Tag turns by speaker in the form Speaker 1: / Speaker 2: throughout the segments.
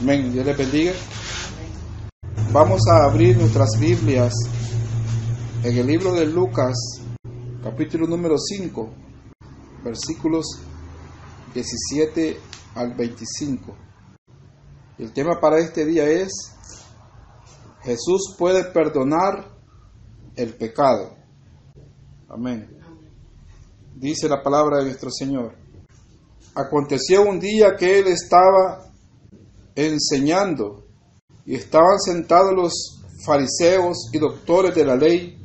Speaker 1: Amén. Dios les bendiga. Vamos a abrir nuestras Biblias en el libro de Lucas, capítulo número 5, versículos 17 al 25. El tema para este día es Jesús puede perdonar el pecado. Amén. Dice la palabra de nuestro Señor. Aconteció un día que él estaba enseñando y estaban sentados los fariseos y doctores de la ley,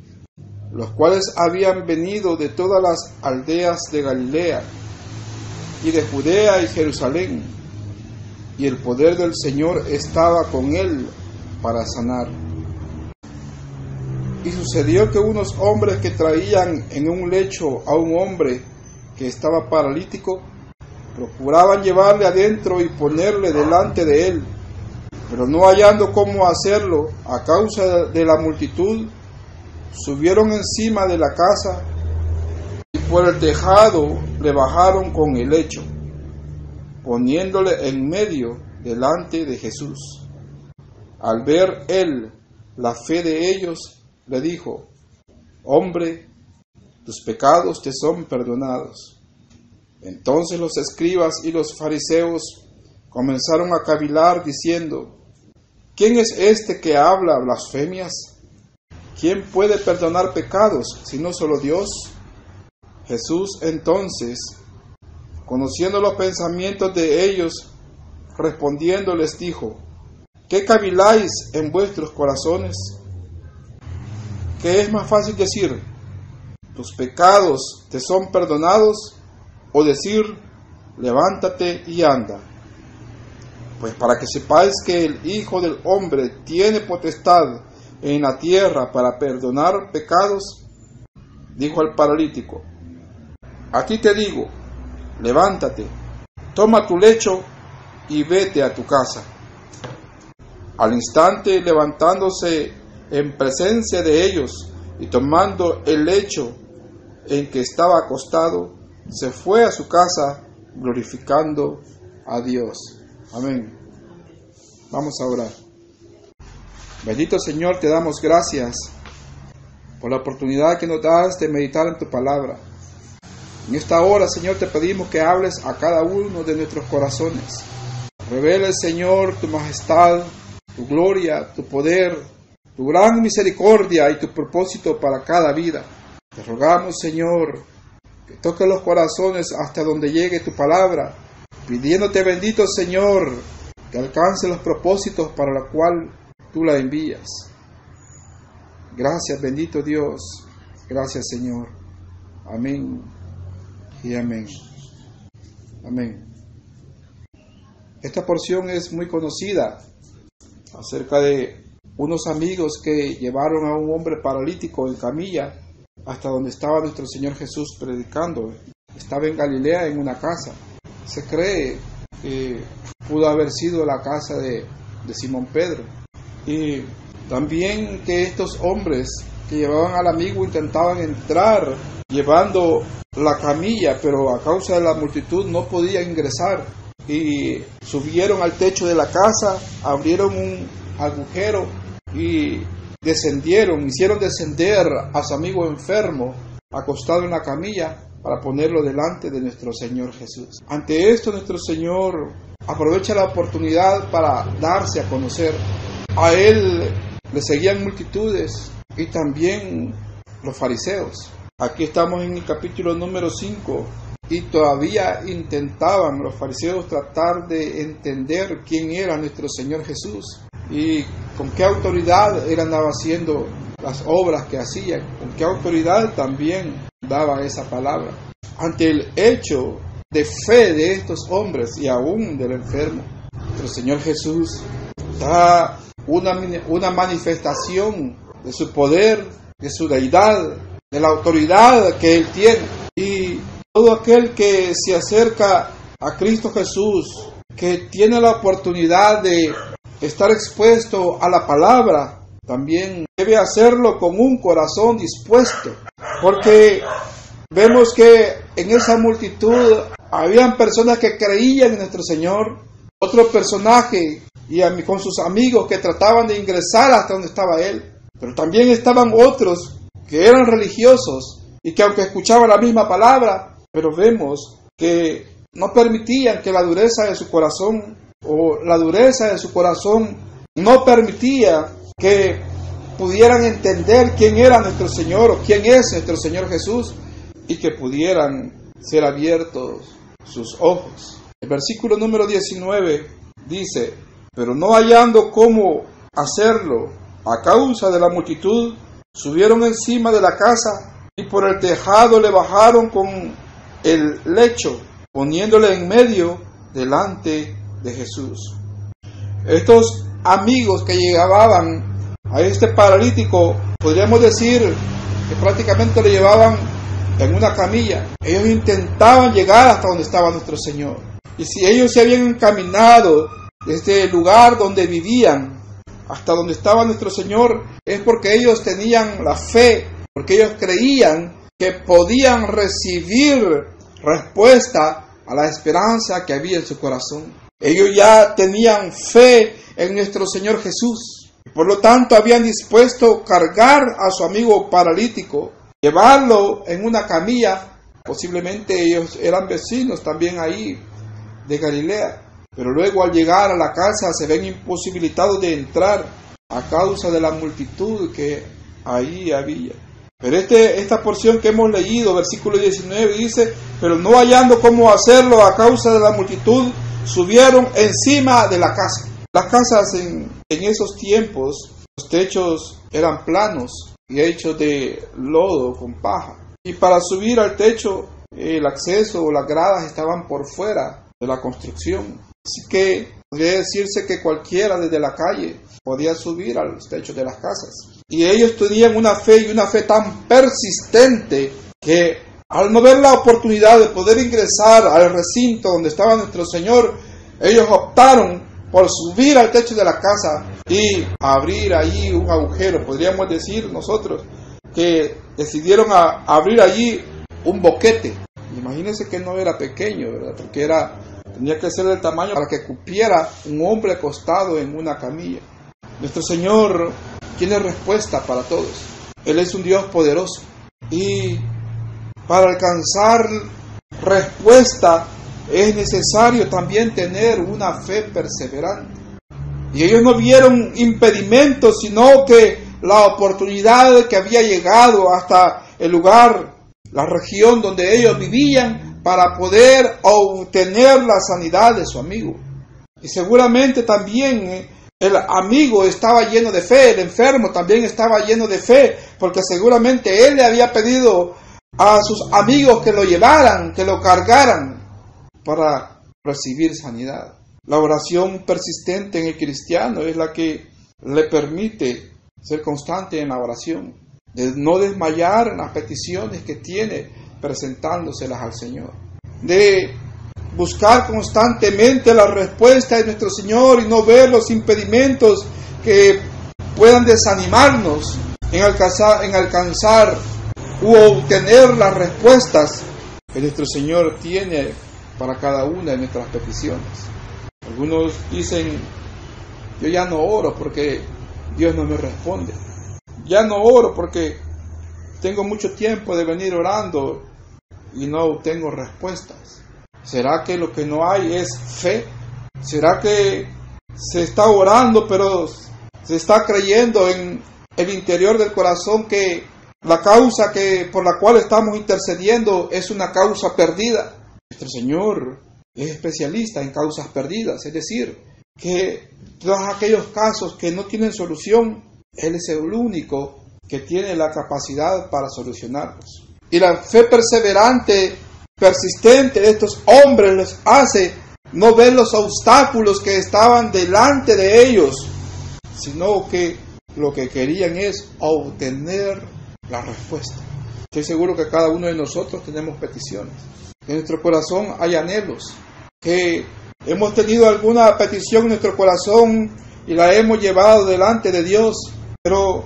Speaker 1: los cuales habían venido de todas las aldeas de Galilea y de Judea y Jerusalén, y el poder del Señor estaba con él para sanar. Y sucedió que unos hombres que traían en un lecho a un hombre que estaba paralítico, procuraban llevarle adentro y ponerle delante de él, pero no hallando cómo hacerlo a causa de la multitud, subieron encima de la casa y por el tejado le bajaron con el lecho, poniéndole en medio delante de Jesús. Al ver él la fe de ellos, le dijo, hombre, tus pecados te son perdonados. Entonces los escribas y los fariseos comenzaron a cavilar diciendo, ¿quién es este que habla blasfemias? ¿Quién puede perdonar pecados si no solo Dios? Jesús entonces, conociendo los pensamientos de ellos, respondiendo les dijo, ¿qué caviláis en vuestros corazones? ¿Qué es más fácil decir, tus pecados te son perdonados? O decir, levántate y anda. Pues para que sepáis que el Hijo del Hombre tiene potestad en la tierra para perdonar pecados, dijo al paralítico, a ti te digo, levántate, toma tu lecho y vete a tu casa. Al instante levantándose en presencia de ellos y tomando el lecho en que estaba acostado, se fue a su casa glorificando a Dios. Amén. Vamos a orar. Bendito Señor, te damos gracias por la oportunidad que nos das de meditar en tu palabra. En esta hora, Señor, te pedimos que hables a cada uno de nuestros corazones. Revele, Señor, tu majestad, tu gloria, tu poder, tu gran misericordia y tu propósito para cada vida. Te rogamos, Señor, que toque los corazones hasta donde llegue tu palabra, pidiéndote bendito Señor, que alcance los propósitos para los cual tú la envías. Gracias, bendito Dios. Gracias, Señor. Amén y amén. Amén. Esta porción es muy conocida acerca de unos amigos que llevaron a un hombre paralítico en camilla hasta donde estaba nuestro Señor Jesús predicando. Estaba en Galilea en una casa. Se cree que pudo haber sido la casa de, de Simón Pedro. Y también que estos hombres que llevaban al amigo intentaban entrar llevando la camilla, pero a causa de la multitud no podía ingresar. Y subieron al techo de la casa, abrieron un agujero y descendieron, hicieron descender a su amigo enfermo, acostado en la camilla, para ponerlo delante de nuestro Señor Jesús. Ante esto, nuestro Señor aprovecha la oportunidad para darse a conocer. A Él le seguían multitudes y también los fariseos. Aquí estamos en el capítulo número 5 y todavía intentaban los fariseos tratar de entender quién era nuestro Señor Jesús y con qué autoridad él andaba haciendo las obras que hacía, con qué autoridad también daba esa palabra. Ante el hecho de fe de estos hombres y aún del enfermo, el Señor Jesús da una, una manifestación de su poder, de su deidad, de la autoridad que Él tiene. Y todo aquel que se acerca a Cristo Jesús, que tiene la oportunidad de estar expuesto a la palabra, también debe hacerlo con un corazón dispuesto, porque vemos que en esa multitud habían personas que creían en nuestro Señor, otro personaje y con sus amigos que trataban de ingresar hasta donde estaba él. Pero también estaban otros que eran religiosos y que aunque escuchaban la misma palabra, pero vemos que no permitían que la dureza de su corazón o la dureza de su corazón no permitía que pudieran entender quién era nuestro Señor o quién es nuestro Señor Jesús y que pudieran ser abiertos sus ojos. El versículo número 19 dice, pero no hallando cómo hacerlo a causa de la multitud, subieron encima de la casa y por el tejado le bajaron con el lecho, poniéndole en medio delante de Jesús. Estos amigos que llegaban a este paralítico, podríamos decir que prácticamente le llevaban en una camilla. Ellos intentaban llegar hasta donde estaba nuestro Señor. Y si ellos se habían encaminado desde el lugar donde vivían hasta donde estaba nuestro Señor, es porque ellos tenían la fe, porque ellos creían que podían recibir respuesta a la esperanza que había en su corazón. Ellos ya tenían fe en nuestro Señor Jesús. Por lo tanto, habían dispuesto cargar a su amigo paralítico llevarlo en una camilla. Posiblemente ellos eran vecinos también ahí de Galilea, pero luego al llegar a la casa se ven imposibilitados de entrar a causa de la multitud que ahí había. Pero este, esta porción que hemos leído, versículo 19, dice, pero no hallando cómo hacerlo a causa de la multitud, subieron encima de la casa. Las casas en, esos tiempos, los techos eran planos, y hecho de lodo con paja. Y para subir al techo, el acceso o las gradas estaban por fuera de la construcción. Así que podría decirse que cualquiera desde la calle podía subir a los techos de las casas. Y ellos tenían una fe y una fe tan persistente que al no ver la oportunidad de poder ingresar al recinto donde estaba nuestro Señor, ellos optaron por subir al techo de la casa y abrir ahí un agujero, podríamos decir nosotros, que decidieron abrir allí un boquete. Imagínense que no era pequeño. Porque era, tenía que ser del tamaño para que cupiera un hombre acostado en una camilla. Nuestro Señor tiene respuesta para todos. Él es un Dios poderoso. Y para alcanzar respuesta es necesario también tener una fe perseverante. Y ellos no vieron impedimentos, sino que la oportunidad que había llegado hasta el lugar, la región donde ellos vivían, para poder obtener la sanidad de su amigo. Y seguramente también eh, el amigo estaba lleno de fe, el enfermo también estaba lleno de fe, porque seguramente él le había pedido a sus amigos que lo llevaran, que lo cargaran para recibir sanidad. La oración persistente en el cristiano es la que le permite ser constante en la oración, de no desmayar en las peticiones que tiene presentándoselas al Señor, de buscar constantemente la respuesta de nuestro Señor y no ver los impedimentos que puedan desanimarnos en alcanzar, u obtener las respuestas que nuestro Señor tiene para cada una de nuestras peticiones. Algunos dicen, yo ya no oro porque Dios no me responde. Ya no oro porque tengo mucho tiempo de venir orando y no obtengo respuestas. ¿Será que lo que no hay es fe? ¿Será que se está orando pero se está creyendo en el interior del corazón que la causa que por la cual estamos intercediendo es una causa perdida? Nuestro Señor es especialista en causas perdidas, es decir, que todos aquellos casos que no tienen solución, Él es el único que tiene la capacidad para solucionarlos. Y la fe perseverante, persistente de estos hombres les hace no ver los obstáculos que estaban delante de ellos, sino que lo que querían es obtener la respuesta. Estoy seguro que cada uno de nosotros tenemos peticiones. En nuestro corazón hay anhelos, que hemos tenido alguna petición en nuestro corazón y la hemos llevado delante de Dios, pero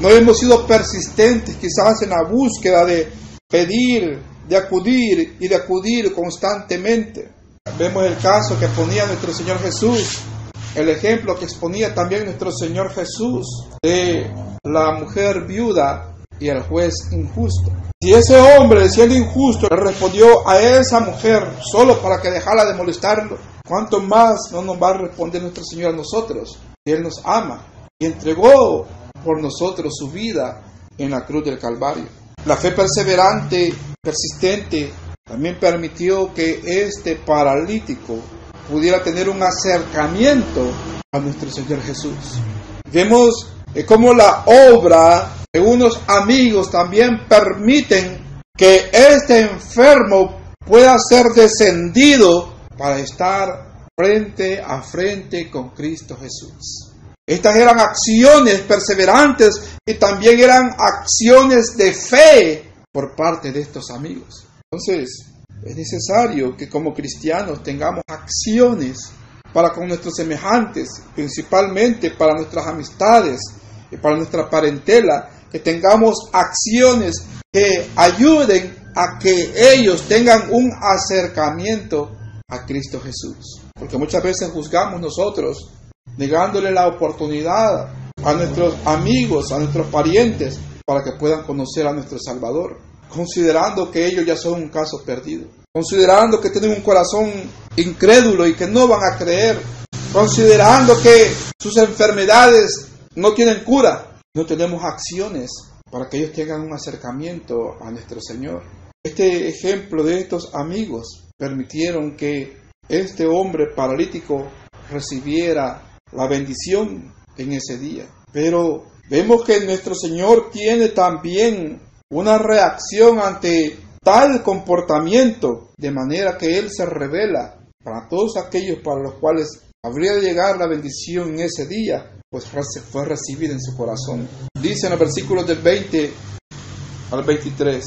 Speaker 1: no hemos sido persistentes quizás en la búsqueda de pedir, de acudir y de acudir constantemente. Vemos el caso que ponía nuestro Señor Jesús el ejemplo que exponía también nuestro Señor Jesús de la mujer viuda y el juez injusto. Si ese hombre, siendo injusto, le respondió a esa mujer solo para que dejara de molestarlo, ¿cuánto más no nos va a responder nuestro Señor a nosotros? Él nos ama y entregó por nosotros su vida en la cruz del Calvario. La fe perseverante, persistente, también permitió que este paralítico pudiera tener un acercamiento a nuestro Señor Jesús. Vemos eh, cómo la obra de unos amigos también permiten que este enfermo pueda ser descendido para estar frente a frente con Cristo Jesús. Estas eran acciones perseverantes y también eran acciones de fe por parte de estos amigos. Entonces, es necesario que como cristianos tengamos acciones para con nuestros semejantes, principalmente para nuestras amistades y para nuestra parentela, que tengamos acciones que ayuden a que ellos tengan un acercamiento a Cristo Jesús. Porque muchas veces juzgamos nosotros negándole la oportunidad a nuestros amigos, a nuestros parientes, para que puedan conocer a nuestro Salvador, considerando que ellos ya son un caso perdido, considerando que tienen un corazón incrédulo y que no van a creer, considerando que sus enfermedades no tienen cura, no tenemos acciones para que ellos tengan un acercamiento a nuestro Señor. Este ejemplo de estos amigos permitieron que este hombre paralítico recibiera la bendición en ese día. Pero vemos que nuestro Señor tiene también una reacción ante tal comportamiento, de manera que Él se revela para todos aquellos para los cuales habría de llegar la bendición en ese día, pues fue recibida en su corazón. Dice en el versículo del 20 al 23,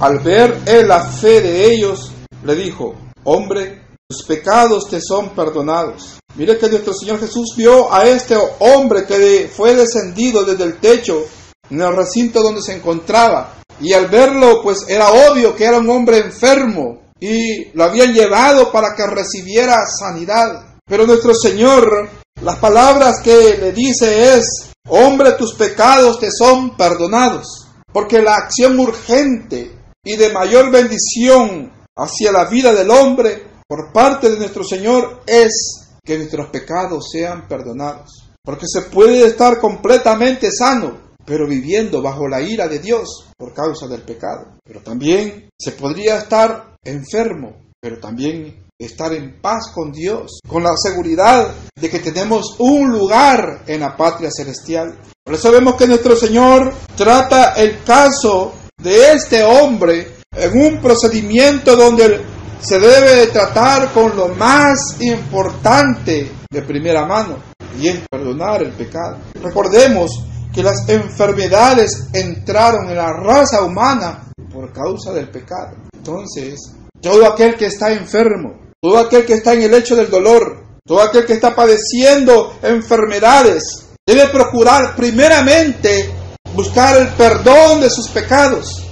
Speaker 1: al ver él la fe de ellos, le dijo, hombre, tus pecados te son perdonados. Mire que nuestro Señor Jesús vio a este hombre que fue descendido desde el techo en el recinto donde se encontraba. Y al verlo, pues era obvio que era un hombre enfermo y lo habían llevado para que recibiera sanidad. Pero nuestro Señor, las palabras que le dice es, hombre, tus pecados te son perdonados. Porque la acción urgente y de mayor bendición hacia la vida del hombre por parte de nuestro Señor es que nuestros pecados sean perdonados. Porque se puede estar completamente sano, pero viviendo bajo la ira de Dios por causa del pecado. Pero también se podría estar enfermo, pero también estar en paz con Dios, con la seguridad de que tenemos un lugar en la patria celestial. Por eso vemos que nuestro Señor trata el caso de este hombre en un procedimiento donde se debe tratar con lo más importante de primera mano y es perdonar el pecado. Recordemos que las enfermedades entraron en la raza humana por causa del pecado. Entonces, todo aquel que está enfermo, todo aquel que está en el hecho del dolor, todo aquel que está padeciendo enfermedades, debe procurar primeramente buscar el perdón de sus pecados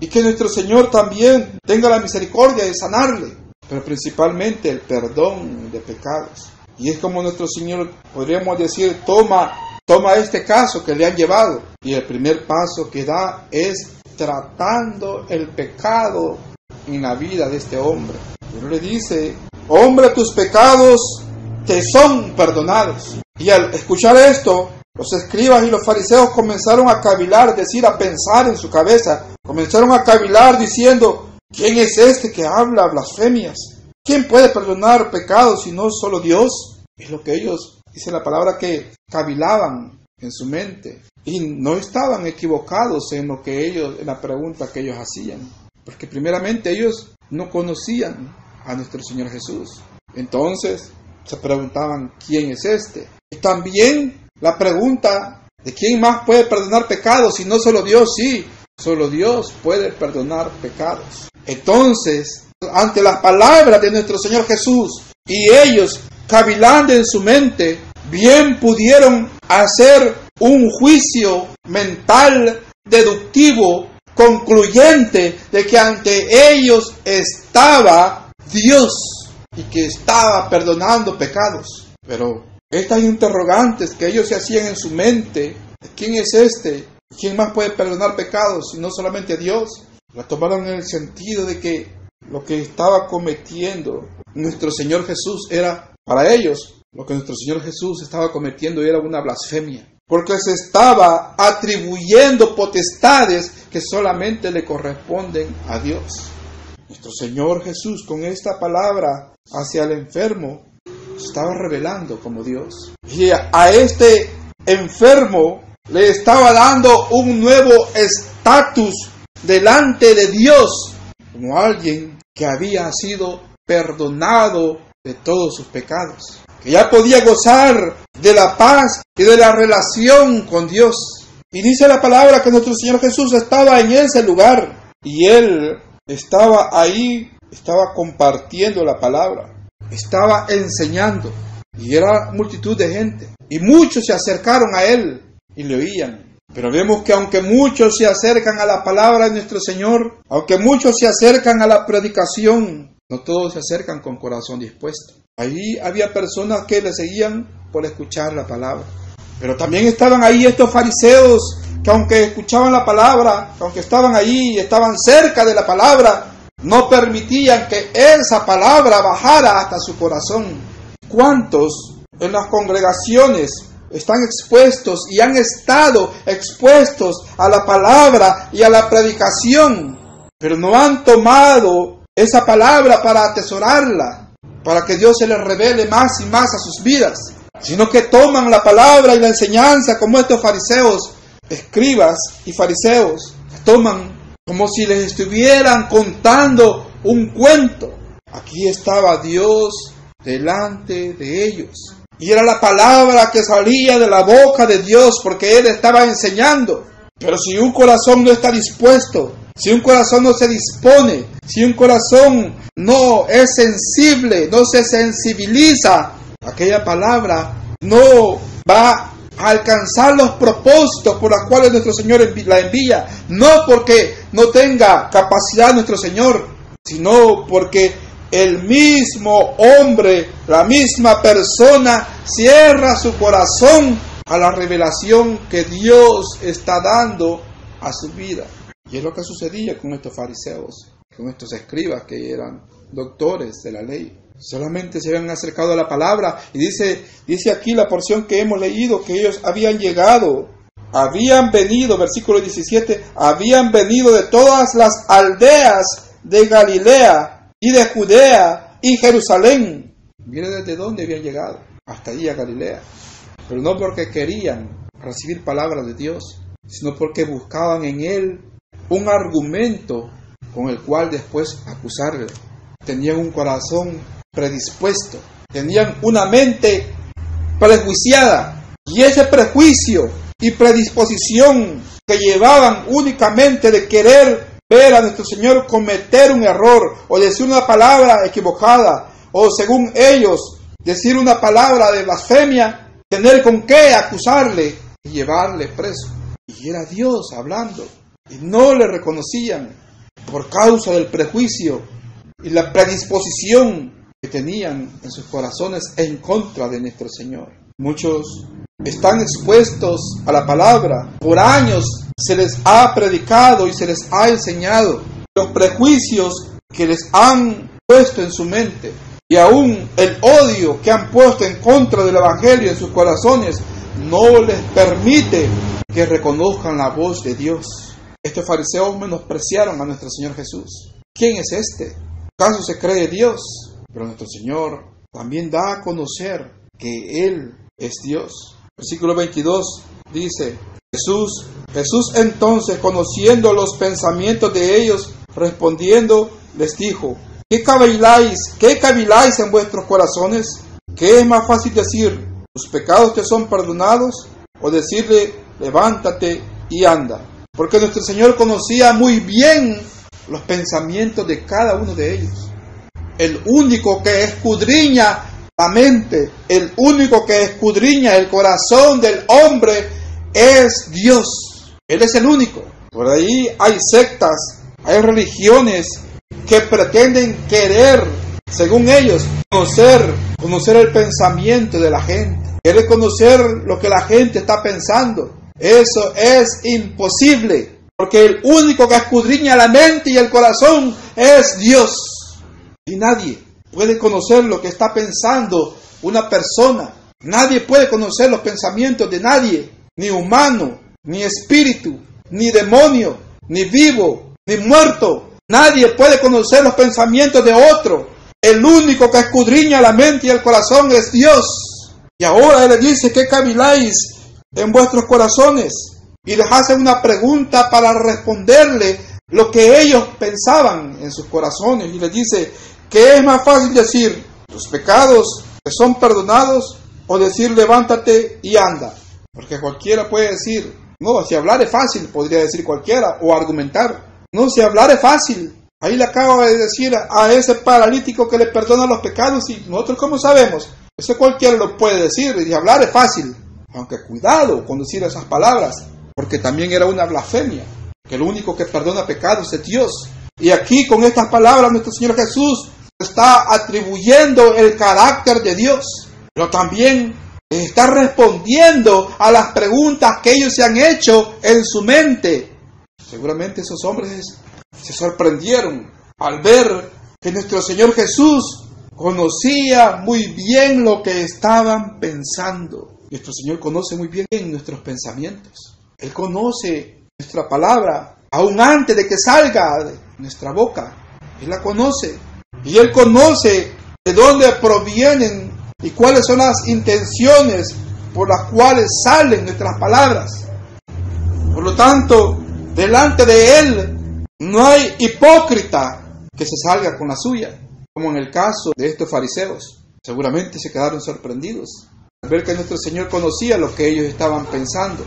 Speaker 1: y que nuestro Señor también tenga la misericordia de sanarle, pero principalmente el perdón de pecados. Y es como nuestro Señor, podríamos decir, toma, toma este caso que le han llevado y el primer paso que da es tratando el pecado en la vida de este hombre. Pero le dice, hombre, tus pecados te son perdonados. Y al escuchar esto, los escribas y los fariseos comenzaron a cavilar, es decir, a pensar en su cabeza. Comenzaron a cavilar diciendo, ¿quién es este que habla blasfemias? ¿Quién puede perdonar pecados si no solo Dios? Es lo que ellos, dice la palabra, que cavilaban en su mente. Y no estaban equivocados en lo que ellos, en la pregunta que ellos hacían. Porque primeramente ellos no conocían a nuestro Señor Jesús. Entonces se preguntaban, ¿quién es este? Y también la pregunta de quién más puede perdonar pecados si no solo Dios, sí, solo Dios puede perdonar pecados. Entonces, ante las palabras de nuestro Señor Jesús y ellos cavilando en su mente, bien pudieron hacer un juicio mental deductivo concluyente de que ante ellos estaba Dios y que estaba perdonando pecados. Pero estas interrogantes que ellos se hacían en su mente, ¿quién es este? ¿Quién más puede perdonar pecados si no solamente Dios? La tomaron en el sentido de que lo que estaba cometiendo nuestro Señor Jesús era para ellos, lo que nuestro Señor Jesús estaba cometiendo era una blasfemia, porque se estaba atribuyendo potestades que solamente le corresponden a Dios. Nuestro Señor Jesús con esta palabra hacia el enfermo estaba revelando como Dios. Y a este enfermo le estaba dando un nuevo estatus delante de Dios, como alguien que había sido perdonado de todos sus pecados, que ya podía gozar de la paz y de la relación con Dios. Y dice la palabra que nuestro Señor Jesús estaba en ese lugar y él estaba ahí, estaba compartiendo la palabra estaba enseñando y era multitud de gente. Y muchos se acercaron a él y le oían. Pero vemos que aunque muchos se acercan a la palabra de nuestro Señor, aunque muchos se acercan a la predicación, no todos se acercan con corazón dispuesto. Ahí había personas que le seguían por escuchar la palabra. Pero también estaban ahí estos fariseos que aunque escuchaban la palabra, aunque estaban ahí y estaban cerca de la palabra, no permitían que esa palabra bajara hasta su corazón. ¿Cuántos en las congregaciones están expuestos y han estado expuestos a la palabra y a la predicación, pero no han tomado esa palabra para atesorarla, para que Dios se les revele más y más a sus vidas, sino que toman la palabra y la enseñanza como estos fariseos, escribas y fariseos, toman como si les estuvieran contando un cuento. Aquí estaba Dios delante de ellos. Y era la palabra que salía de la boca de Dios porque Él estaba enseñando. Pero si un corazón no está dispuesto, si un corazón no se dispone, si un corazón no es sensible, no se sensibiliza, aquella palabra no va alcanzar los propósitos por los cuales nuestro Señor la envía. No porque no tenga capacidad nuestro Señor, sino porque el mismo hombre, la misma persona, cierra su corazón a la revelación que Dios está dando a su vida. Y es lo que sucedía con estos fariseos, con estos escribas que eran doctores de la ley. Solamente se habían acercado a la palabra. Y dice, dice aquí la porción que hemos leído, que ellos habían llegado, habían venido, versículo 17, habían venido de todas las aldeas de Galilea y de Judea y Jerusalén. Mire desde dónde habían llegado, hasta allí a Galilea. Pero no porque querían recibir palabra de Dios, sino porque buscaban en Él un argumento con el cual después acusarle. Tenían un corazón predispuesto, tenían una mente prejuiciada y ese prejuicio y predisposición que llevaban únicamente de querer ver a nuestro Señor cometer un error o decir una palabra equivocada o según ellos decir una palabra de blasfemia, tener con qué acusarle y llevarle preso. Y era Dios hablando y no le reconocían por causa del prejuicio y la predisposición tenían en sus corazones en contra de nuestro Señor. Muchos están expuestos a la palabra. Por años se les ha predicado y se les ha enseñado los prejuicios que les han puesto en su mente y aún el odio que han puesto en contra del Evangelio en sus corazones no les permite que reconozcan la voz de Dios. Estos fariseos menospreciaron a nuestro Señor Jesús. ¿Quién es este? ¿Acaso se cree Dios? Pero nuestro Señor también da a conocer que Él es Dios. Versículo 22 dice, Jesús, Jesús entonces conociendo los pensamientos de ellos, respondiendo, les dijo, ¿qué caviláis, qué caviláis en vuestros corazones? ¿Qué es más fácil decir, tus pecados te son perdonados? O decirle, levántate y anda. Porque nuestro Señor conocía muy bien los pensamientos de cada uno de ellos el único que escudriña la mente, el único que escudriña el corazón del hombre es Dios. Él es el único. Por ahí hay sectas, hay religiones que pretenden querer, según ellos, conocer, conocer el pensamiento de la gente, quiere conocer lo que la gente está pensando. Eso es imposible, porque el único que escudriña la mente y el corazón es Dios. Y nadie puede conocer lo que está pensando una persona. Nadie puede conocer los pensamientos de nadie, ni humano, ni espíritu, ni demonio, ni vivo, ni muerto. Nadie puede conocer los pensamientos de otro. El único que escudriña la mente y el corazón es Dios. Y ahora Él le dice que caviláis en vuestros corazones. Y les hace una pregunta para responderle lo que ellos pensaban en sus corazones. Y les dice, ¿qué es más fácil decir? Tus pecados que son perdonados o decir levántate y anda. Porque cualquiera puede decir, no, si hablar es fácil, podría decir cualquiera, o argumentar. No, si hablar es fácil, Ahí le acabo de decir a ese paralítico que le perdona los pecados y nosotros cómo sabemos. Eso cualquiera lo puede decir y hablar es fácil. Aunque cuidado con decir esas palabras, porque también era una blasfemia, que el único que perdona pecados es Dios. Y aquí con estas palabras nuestro Señor Jesús está atribuyendo el carácter de Dios, pero también está respondiendo a las preguntas que ellos se han hecho en su mente. Seguramente esos hombres se sorprendieron al ver que nuestro Señor Jesús conocía muy bien lo que estaban pensando. Nuestro Señor conoce muy bien nuestros pensamientos. Él conoce nuestra palabra aún antes de que salga de nuestra boca. Él la conoce. Y Él conoce de dónde provienen y cuáles son las intenciones por las cuales salen nuestras palabras. Por lo tanto, delante de Él no hay hipócrita que se salga con la suya, como en el caso de estos fariseos. Seguramente se quedaron sorprendidos al ver que nuestro Señor conocía lo que ellos estaban pensando.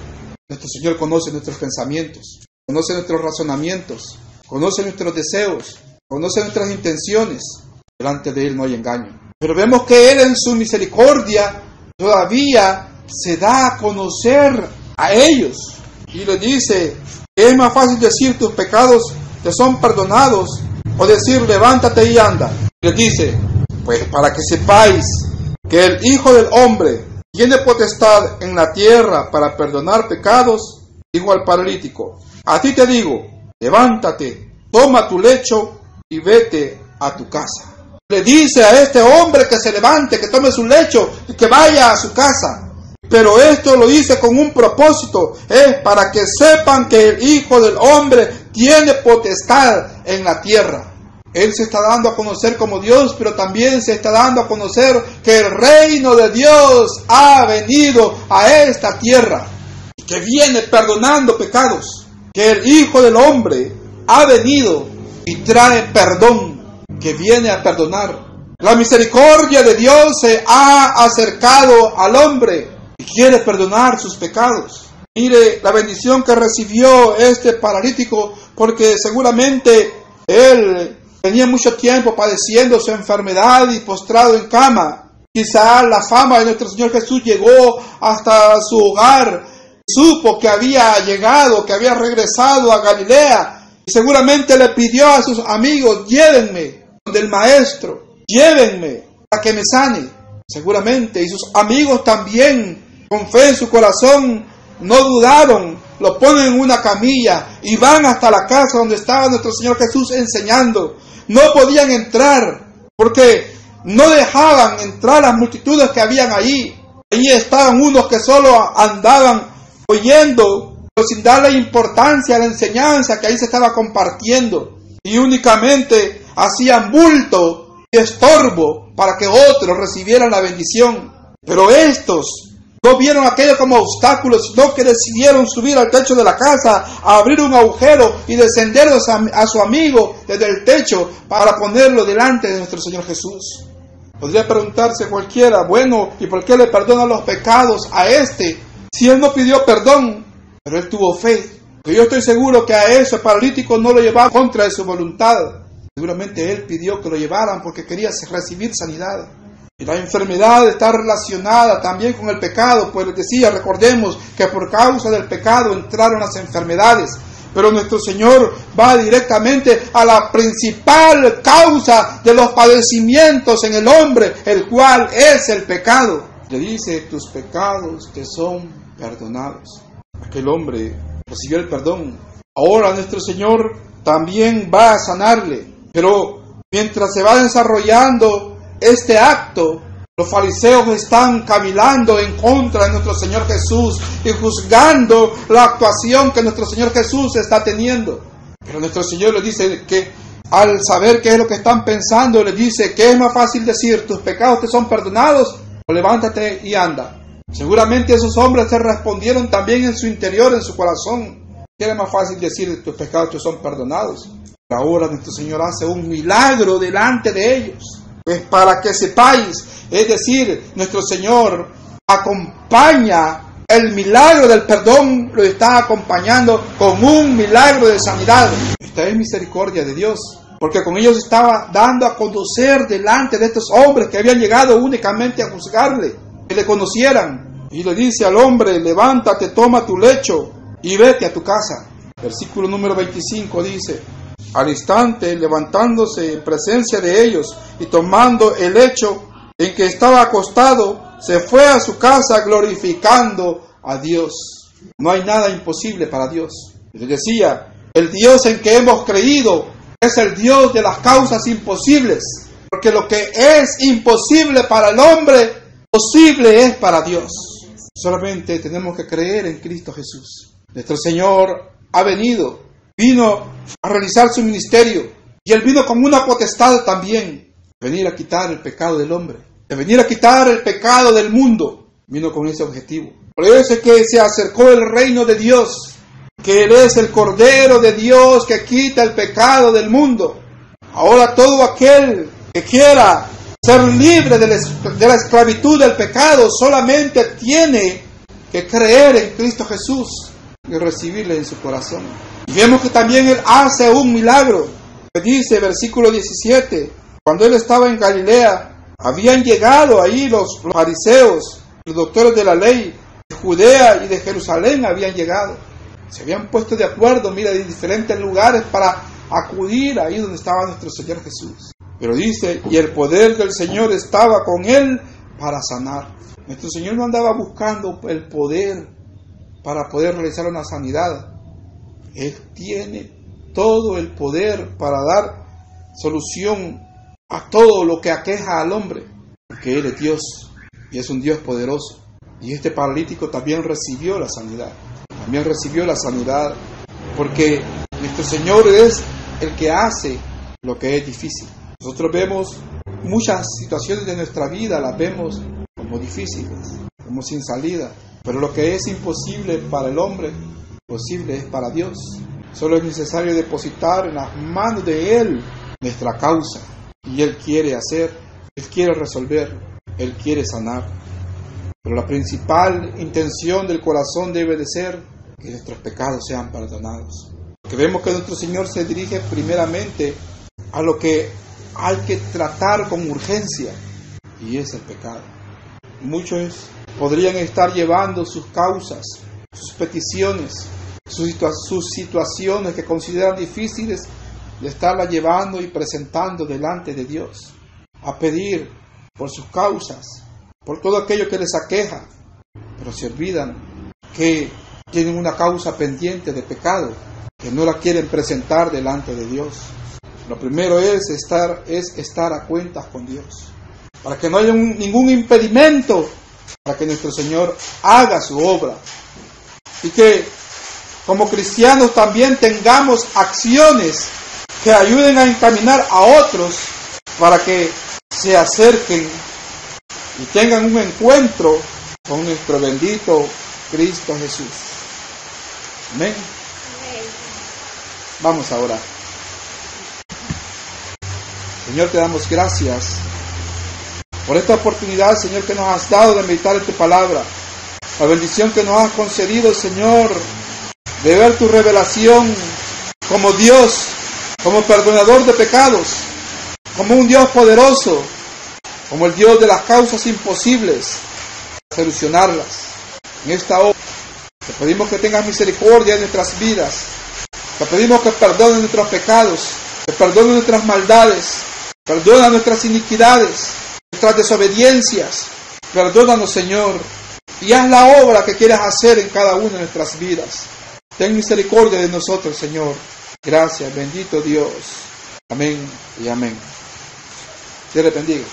Speaker 1: Nuestro Señor conoce nuestros pensamientos, conoce nuestros razonamientos, conoce nuestros deseos, conoce nuestras intenciones. Delante de Él no hay engaño. Pero vemos que Él en su misericordia todavía se da a conocer a ellos y le dice, es más fácil decir tus pecados te son perdonados o decir levántate y anda. Le dice, pues para que sepáis que el Hijo del Hombre tiene potestad en la tierra para perdonar pecados, digo al paralítico, a ti te digo, levántate, toma tu lecho y vete a tu casa. Le dice a este hombre que se levante, que tome su lecho y que vaya a su casa. Pero esto lo dice con un propósito, es para que sepan que el Hijo del Hombre tiene potestad en la tierra. Él se está dando a conocer como Dios, pero también se está dando a conocer que el reino de Dios ha venido a esta tierra, que viene perdonando pecados, que el Hijo del Hombre ha venido y trae perdón, que viene a perdonar. La misericordia de Dios se ha acercado al hombre y quiere perdonar sus pecados. Mire la bendición que recibió este paralítico porque seguramente él tenía mucho tiempo padeciendo su enfermedad y postrado en cama. Quizá la fama de nuestro Señor Jesús llegó hasta su hogar. Supo que había llegado, que había regresado a Galilea. Y seguramente le pidió a sus amigos, llévenme del maestro, llévenme para que me sane. Seguramente. Y sus amigos también con fe en su corazón, no dudaron, lo ponen en una camilla y van hasta la casa donde estaba nuestro Señor Jesús enseñando. No podían entrar porque no dejaban entrar las multitudes que habían allí. Allí estaban unos que solo andaban oyendo, pero sin darle importancia a la enseñanza que ahí se estaba compartiendo. Y únicamente hacían bulto y estorbo para que otros recibieran la bendición. Pero estos no vieron aquello como obstáculos, sino que decidieron subir al techo de la casa, abrir un agujero y descender a su amigo desde el techo para ponerlo delante de nuestro Señor Jesús. Podría preguntarse cualquiera, bueno, ¿y por qué le perdona los pecados a este si él no pidió perdón? Pero él tuvo fe. yo estoy seguro que a ese paralítico no lo llevaba contra de su voluntad. Seguramente él pidió que lo llevaran porque quería recibir sanidad. Y la enfermedad está relacionada también con el pecado, pues les decía, recordemos que por causa del pecado entraron las enfermedades. Pero nuestro Señor va directamente a la principal causa de los padecimientos en el hombre, el cual es el pecado. Le dice, tus pecados te son perdonados. Aquel hombre recibió el perdón. Ahora nuestro Señor también va a sanarle. Pero mientras se va desarrollando este acto, los fariseos están cavilando en contra de nuestro Señor Jesús y juzgando la actuación que nuestro Señor Jesús está teniendo. Pero nuestro Señor le dice que al saber qué es lo que están pensando, le dice que es más fácil decir tus pecados te son perdonados o levántate y anda. Seguramente esos hombres se respondieron también en su interior, en su corazón. Era más fácil decir tus pecados te son perdonados. Ahora nuestro Señor hace un milagro delante de ellos. Pues para que sepáis es decir, nuestro Señor acompaña el milagro del perdón, lo está acompañando con un milagro de sanidad. Esta es misericordia de Dios, porque con ellos estaba dando a conocer delante de estos hombres que habían llegado únicamente a juzgarle, que le conocieran. Y le dice al hombre, levántate, toma tu lecho y vete a tu casa. Versículo número 25 dice, al instante levantándose en presencia de ellos y tomando el lecho, en que estaba acostado, se fue a su casa glorificando a Dios. No hay nada imposible para Dios. Le decía, el Dios en que hemos creído es el Dios de las causas imposibles, porque lo que es imposible para el hombre, posible es para Dios. Solamente tenemos que creer en Cristo Jesús. Nuestro Señor ha venido, vino a realizar su ministerio y él vino con una potestad también, venir a quitar el pecado del hombre de venir a quitar el pecado del mundo, vino con ese objetivo. Por eso es que se acercó el reino de Dios, que Él es el Cordero de Dios que quita el pecado del mundo. Ahora todo aquel que quiera ser libre de la esclavitud del pecado solamente tiene que creer en Cristo Jesús y recibirle en su corazón. Y vemos que también Él hace un milagro. Dice versículo 17, cuando Él estaba en Galilea, habían llegado ahí los, fariseos, los doctores de la ley, de Judea y de Jerusalén habían llegado. Se habían puesto de acuerdo, mira, de diferentes lugares para acudir ahí donde estaba nuestro Señor Jesús. Pero dice, y el poder del Señor estaba con él para sanar. Nuestro Señor no andaba buscando el poder para poder realizar una sanidad. Él tiene todo el poder para dar solución a todo lo que aqueja al hombre, porque Él es Dios y es un Dios poderoso. Y este paralítico también recibió la sanidad, también recibió la sanidad, porque nuestro Señor es el que hace lo que es difícil. Nosotros vemos muchas situaciones de nuestra vida, las vemos como difíciles, como sin salida, pero lo que es imposible para el hombre, posible es para Dios. Solo es necesario depositar en las manos de Él nuestra causa, y Él quiere hacer, Él quiere resolver, Él quiere sanar. Pero la principal intención del corazón debe de ser que nuestros pecados sean perdonados. Que vemos que nuestro Señor se dirige primeramente a lo que hay que tratar con urgencia y es el pecado. Muchos podrían estar llevando sus causas, sus peticiones, sus, situaciones que consideran difíciles de estarla llevando y presentando delante de Dios, a pedir por sus causas, por todo aquello que les aqueja, pero se olvidan que tienen una causa pendiente de pecado, que no la quieren presentar delante de Dios. Lo primero es estar, es estar a cuentas con Dios, para que no haya ningún impedimento para que nuestro Señor haga su obra y que como cristianos también tengamos acciones que ayuden a encaminar a otros para que se acerquen y tengan un encuentro con nuestro bendito Cristo Jesús. Amén. Vamos ahora. Señor, te damos gracias por esta oportunidad, Señor, que nos has dado de meditar en tu palabra. La bendición que nos has concedido, Señor, de ver tu revelación como Dios como perdonador de pecados, como un Dios poderoso, como el Dios de las causas imposibles, solucionarlas. En esta hora te pedimos que tengas misericordia en nuestras vidas, Te pedimos que perdone nuestros pecados, que perdone nuestras maldades, perdona nuestras iniquidades, nuestras desobediencias. Perdónanos, Señor, y haz la obra que quieras hacer en cada una de nuestras vidas. Ten misericordia de nosotros, Señor. Gracias, bendito Dios. Amén y amén. Dios le bendiga.